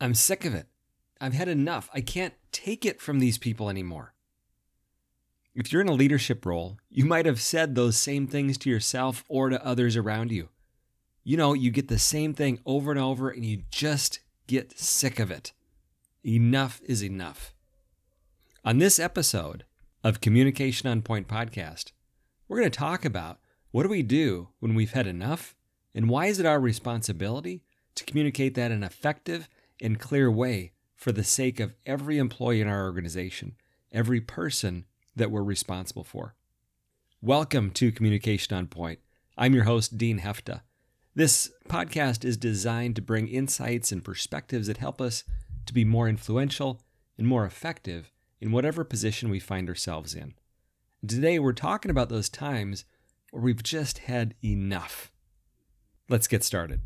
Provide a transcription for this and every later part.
I'm sick of it. I've had enough. I can't take it from these people anymore. If you're in a leadership role, you might have said those same things to yourself or to others around you. You know, you get the same thing over and over and you just get sick of it. Enough is enough. On this episode of Communication on Point podcast, we're going to talk about what do we do when we've had enough and why is it our responsibility to communicate that in effective and clear way for the sake of every employee in our organization, every person that we're responsible for. Welcome to Communication on Point. I'm your host, Dean Hefta. This podcast is designed to bring insights and perspectives that help us to be more influential and more effective in whatever position we find ourselves in. Today, we're talking about those times where we've just had enough. Let's get started.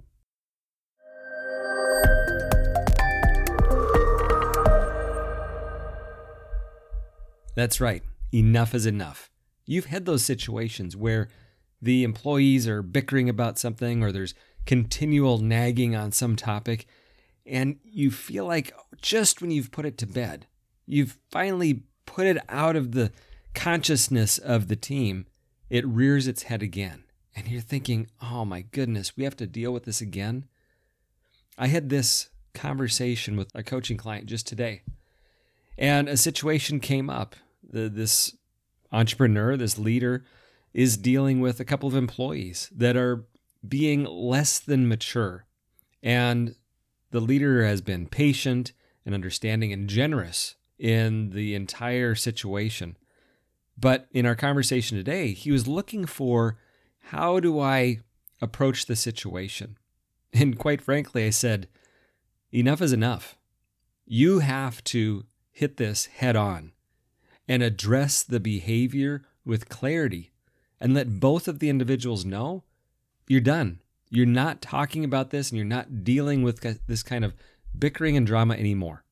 That's right. Enough is enough. You've had those situations where the employees are bickering about something or there's continual nagging on some topic, and you feel like just when you've put it to bed, you've finally put it out of the consciousness of the team, it rears its head again. And you're thinking, oh my goodness, we have to deal with this again. I had this conversation with a coaching client just today, and a situation came up. The, this entrepreneur, this leader, is dealing with a couple of employees that are being less than mature. And the leader has been patient and understanding and generous in the entire situation. But in our conversation today, he was looking for how do I approach the situation? And quite frankly, I said, enough is enough. You have to hit this head on and address the behavior with clarity and let both of the individuals know you're done. You're not talking about this and you're not dealing with this kind of bickering and drama anymore.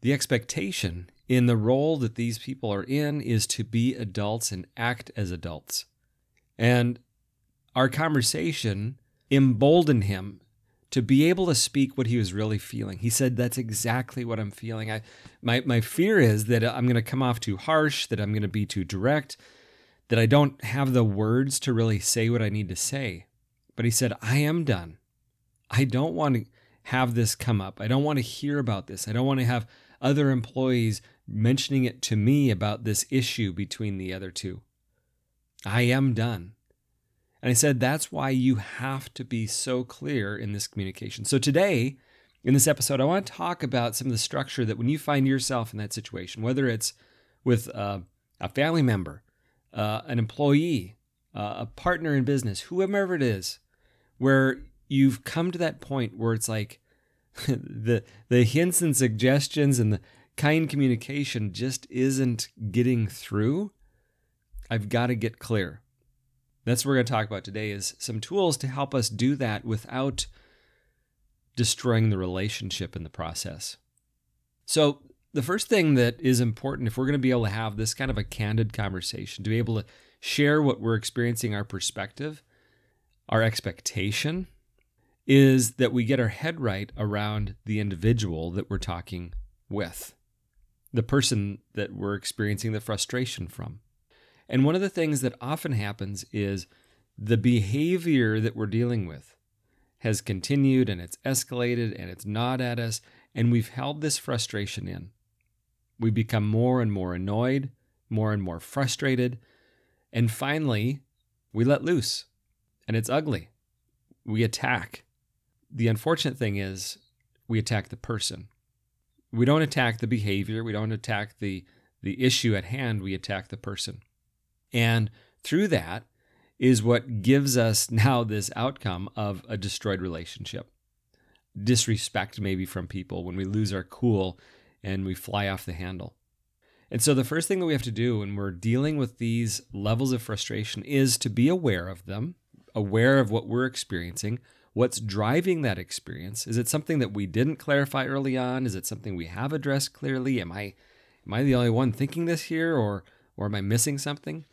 The expectation in the role that these people are in is to be adults and act as adults. And our conversation emboldened him to be able to speak what he was really feeling. He said, That's exactly what I'm feeling. I, my, my fear is that I'm going to come off too harsh, that I'm going to be too direct, that I don't have the words to really say what I need to say. But he said, I am done. I don't want to have this come up. I don't want to hear about this. I don't want to have other employees mentioning it to me about this issue between the other two. I am done. And I said, that's why you have to be so clear in this communication. So today, in this episode, I want to talk about some of the structure that when you find yourself in that situation, whether it's with uh, a family member, uh, an employee, uh, a partner in business, whoever it is, where you've come to that point where it's like the the hints and suggestions and the kind communication just isn't getting through. I've got to get clear. That's what we're going to talk about today is some tools to help us do that without destroying the relationship in the process. So, the first thing that is important if we're going to be able to have this kind of a candid conversation, to be able to share what we're experiencing, our perspective, our expectation, is that we get our head right around the individual that we're talking with, the person that we're experiencing the frustration from. And one of the things that often happens is the behavior that we're dealing with has continued and it's escalated and it's gnawed at us, and we've held this frustration in. We become more and more annoyed, more and more frustrated, and finally, we let loose. And it's ugly. We attack. The unfortunate thing is, we attack the person. We don't attack the behavior, we don't attack the, the issue at hand, we attack the person. And through that is what gives us now this outcome of a destroyed relationship. Disrespect, maybe from people when we lose our cool and we fly off the handle. And so, the first thing that we have to do when we're dealing with these levels of frustration is to be aware of them, aware of what we're experiencing, what's driving that experience. Is it something that we didn't clarify early on? Is it something we have addressed clearly? Am I am I the only one thinking this here or or am I missing something?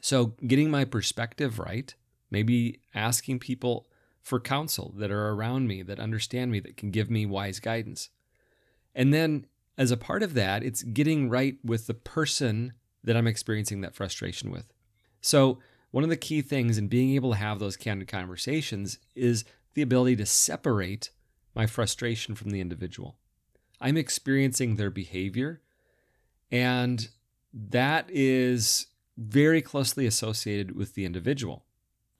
So, getting my perspective right, maybe asking people for counsel that are around me, that understand me, that can give me wise guidance. And then as a part of that, it's getting right with the person that I'm experiencing that frustration with. So, one of the key things in being able to have those candid conversations is the ability to separate my frustration from the individual. I'm experiencing their behavior, and that is very closely associated with the individual.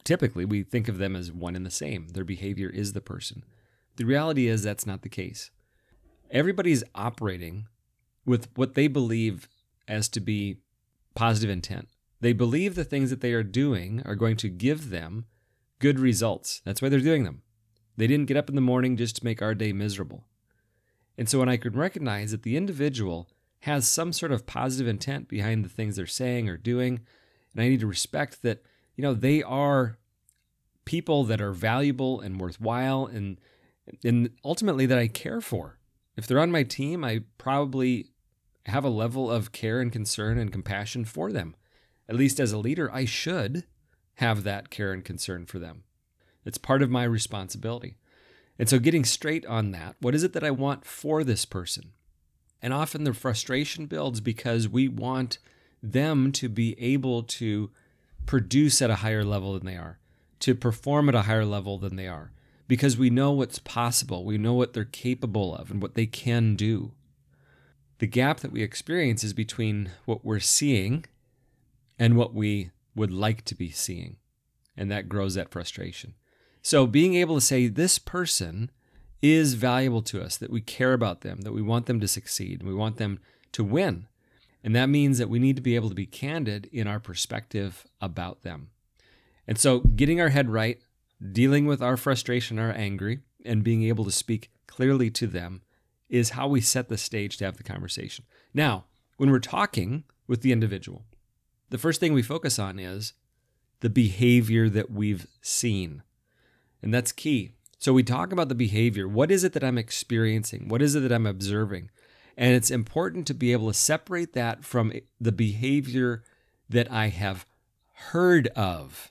Typically, we think of them as one and the same. Their behavior is the person. The reality is that's not the case. Everybody's operating with what they believe as to be positive intent. They believe the things that they are doing are going to give them good results. That's why they're doing them. They didn't get up in the morning just to make our day miserable. And so when I can recognize that the individual has some sort of positive intent behind the things they're saying or doing, and I need to respect that, you know, they are people that are valuable and worthwhile and and ultimately that I care for. If they're on my team, I probably have a level of care and concern and compassion for them. At least as a leader, I should have that care and concern for them. It's part of my responsibility. And so, getting straight on that, what is it that I want for this person? And often the frustration builds because we want them to be able to produce at a higher level than they are, to perform at a higher level than they are, because we know what's possible. We know what they're capable of and what they can do. The gap that we experience is between what we're seeing and what we would like to be seeing. And that grows that frustration. So being able to say, this person is valuable to us, that we care about them, that we want them to succeed, and we want them to win. And that means that we need to be able to be candid in our perspective about them. And so getting our head right, dealing with our frustration, our anger, and being able to speak clearly to them is how we set the stage to have the conversation. Now, when we're talking with the individual, the first thing we focus on is the behavior that we've seen. And that's key. So we talk about the behavior. What is it that I'm experiencing? What is it that I'm observing? And it's important to be able to separate that from the behavior that I have heard of.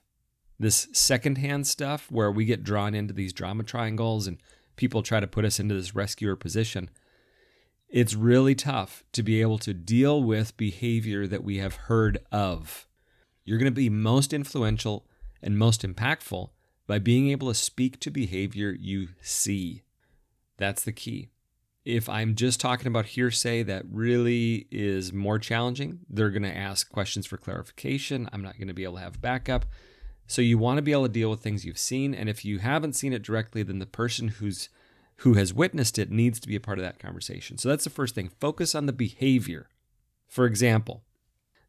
This secondhand stuff where we get drawn into these drama triangles and people try to put us into this rescuer position. It's really tough to be able to deal with behavior that we have heard of. You're going to be most influential and most impactful by being able to speak to behavior you see. That's the key. If I'm just talking about hearsay, that really is more challenging. They're going to ask questions for clarification. I'm not going to be able to have backup. So you want to be able to deal with things you've seen, and if you haven't seen it directly, then the person who's who has witnessed it needs to be a part of that conversation. So that's the first thing. Focus on the behavior. For example,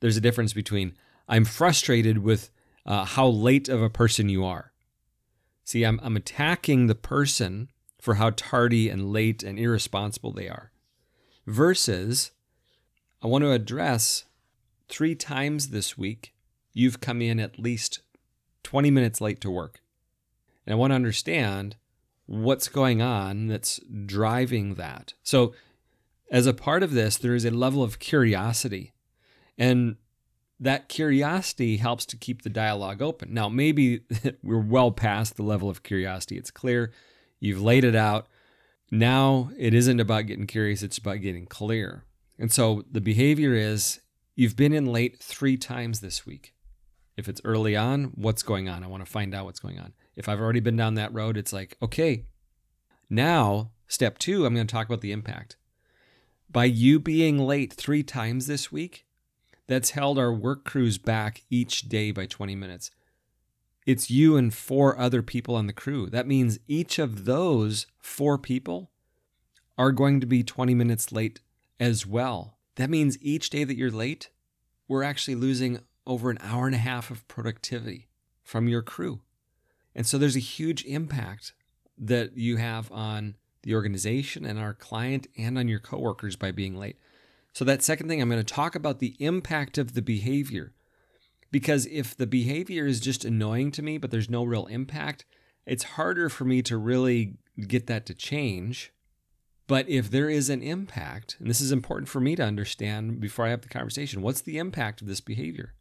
there's a difference between I'm frustrated with uh, how late of a person you are. See, I'm, I'm attacking the person for how tardy and late and irresponsible they are. Versus, I want to address three times this week, you've come in at least 20 minutes late to work. And I want to understand what's going on that's driving that. So, as a part of this, there is a level of curiosity. And that curiosity helps to keep the dialogue open. Now, maybe we're well past the level of curiosity. It's clear. You've laid it out. Now it isn't about getting curious, it's about getting clear. And so the behavior is you've been in late three times this week. If it's early on, what's going on? I want to find out what's going on. If I've already been down that road, it's like, okay, now step two, I'm going to talk about the impact. By you being late three times this week, that's held our work crews back each day by 20 minutes. It's you and four other people on the crew. That means each of those four people are going to be 20 minutes late as well. That means each day that you're late, we're actually losing over an hour and a half of productivity from your crew. And so there's a huge impact that you have on the organization and our client and on your coworkers by being late. So, that second thing, I'm going to talk about the impact of the behavior. Because if the behavior is just annoying to me, but there's no real impact, it's harder for me to really get that to change. But if there is an impact, and this is important for me to understand before I have the conversation, what's the impact of this behavior?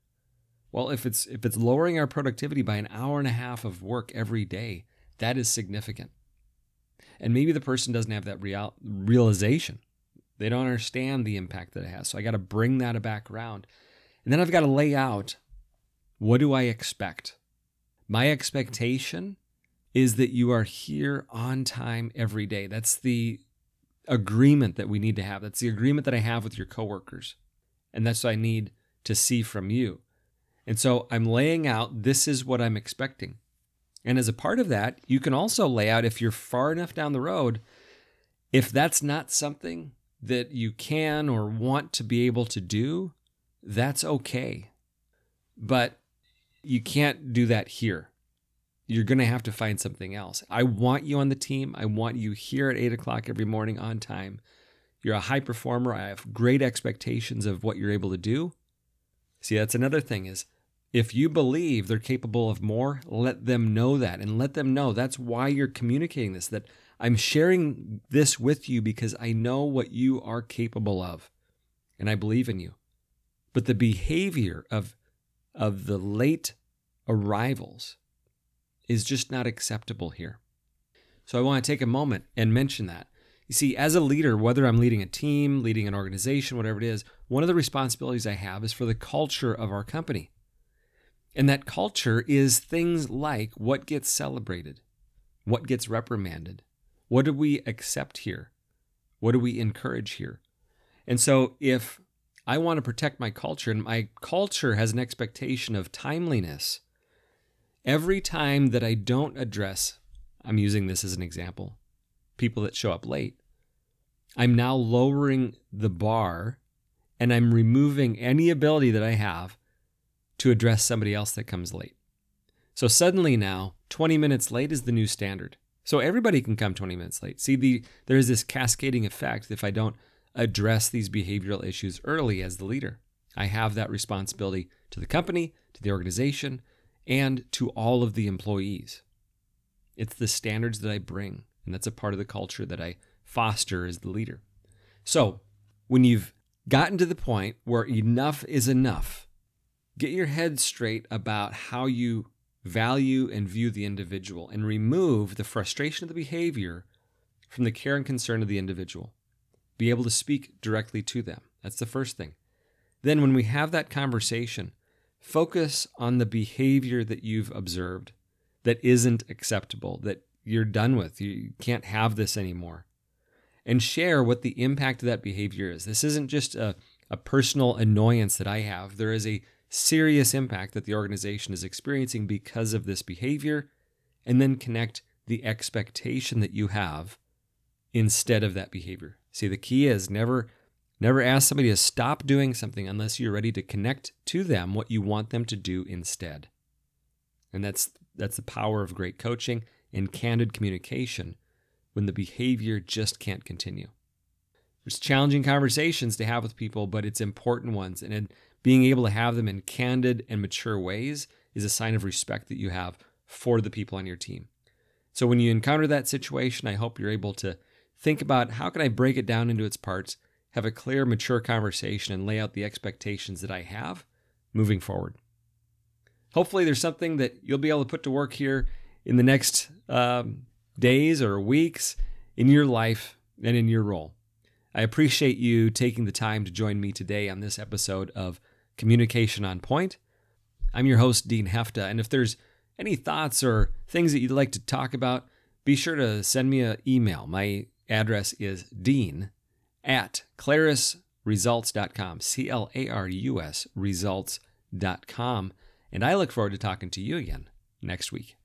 Well, if it's if it's lowering our productivity by an hour and a half of work every day, that is significant. And maybe the person doesn't have that real, realization They don't understand the impact that it has. So I got to bring that back around. And then I've got to lay out what do I expect? My expectation is that you are here on time every day. That's the agreement that we need to have. That's the agreement that I have with your coworkers. And that's what I need to see from you. And so I'm laying out this is what I'm expecting. And as a part of that, you can also lay out if you're far enough down the road, if that's not something that you can or want to be able to do, that's okay. But you can't do that here. You're going to have to find something else. I want you on the team. I want you here at eight o'clock every morning on time. You're a high performer. I have great expectations of what you're able to do. See, that's another thing is if you believe they're capable of more, let them know that and let them know that's why you're communicating this, that I'm sharing this with you because I know what you are capable of and I believe in you. But the behavior of, of the late arrivals is just not acceptable here. So I want to take a moment and mention that. You see, as a leader, whether I'm leading a team, leading an organization, whatever it is, one of the responsibilities I have is for the culture of our company. And that culture is things like what gets celebrated, what gets reprimanded, what do we accept here, what do we encourage here. And so if I want to protect my culture and my culture has an expectation of timeliness, every time that I don't address, I'm using this as an example, people that show up late, I'm now lowering the bar and I'm removing any ability that I have to address somebody else that comes late. So suddenly now, 20 minutes late is the new standard. So everybody can come 20 minutes late. See, the there's this cascading effect if I don't address these behavioral issues early as the leader. I have that responsibility to the company, to the organization, and to all of the employees. It's the standards that I bring, and that's a part of the culture that I foster as the leader. So, when you've gotten to the point where enough is enough, Get your head straight about how you value and view the individual and remove the frustration of the behavior from the care and concern of the individual. Be able to speak directly to them. That's the first thing. Then, when we have that conversation, focus on the behavior that you've observed that isn't acceptable, that you're done with. You can't have this anymore. And share what the impact of that behavior is. This isn't just a, a personal annoyance that I have, there is a serious impact that the organization is experiencing because of this behavior, and then connect the expectation that you have instead of that behavior. See, the key is never never ask somebody to stop doing something unless you're ready to connect to them what you want them to do instead. And that's that's the power of great coaching and candid communication when the behavior just can't continue. There's challenging conversations to have with people, but it's important ones. And being able to have them in candid and mature ways is a sign of respect that you have for the people on your team. So when you encounter that situation, I hope you're able to think about how can I break it down into its parts, have a clear, mature conversation, and lay out the expectations that I have moving forward. Hopefully, there's something that you'll be able to put to work here in the next um, days or weeks in your life and in your role. I appreciate you taking the time to join me today on this episode of Communication on Point. I'm your host, Dean Hefta, and if there's any thoughts or things that you'd like to talk about, be sure to send me an email. My address is dean at clarusresults.com, C L A R U S results.com. And I look forward to talking to you again next week.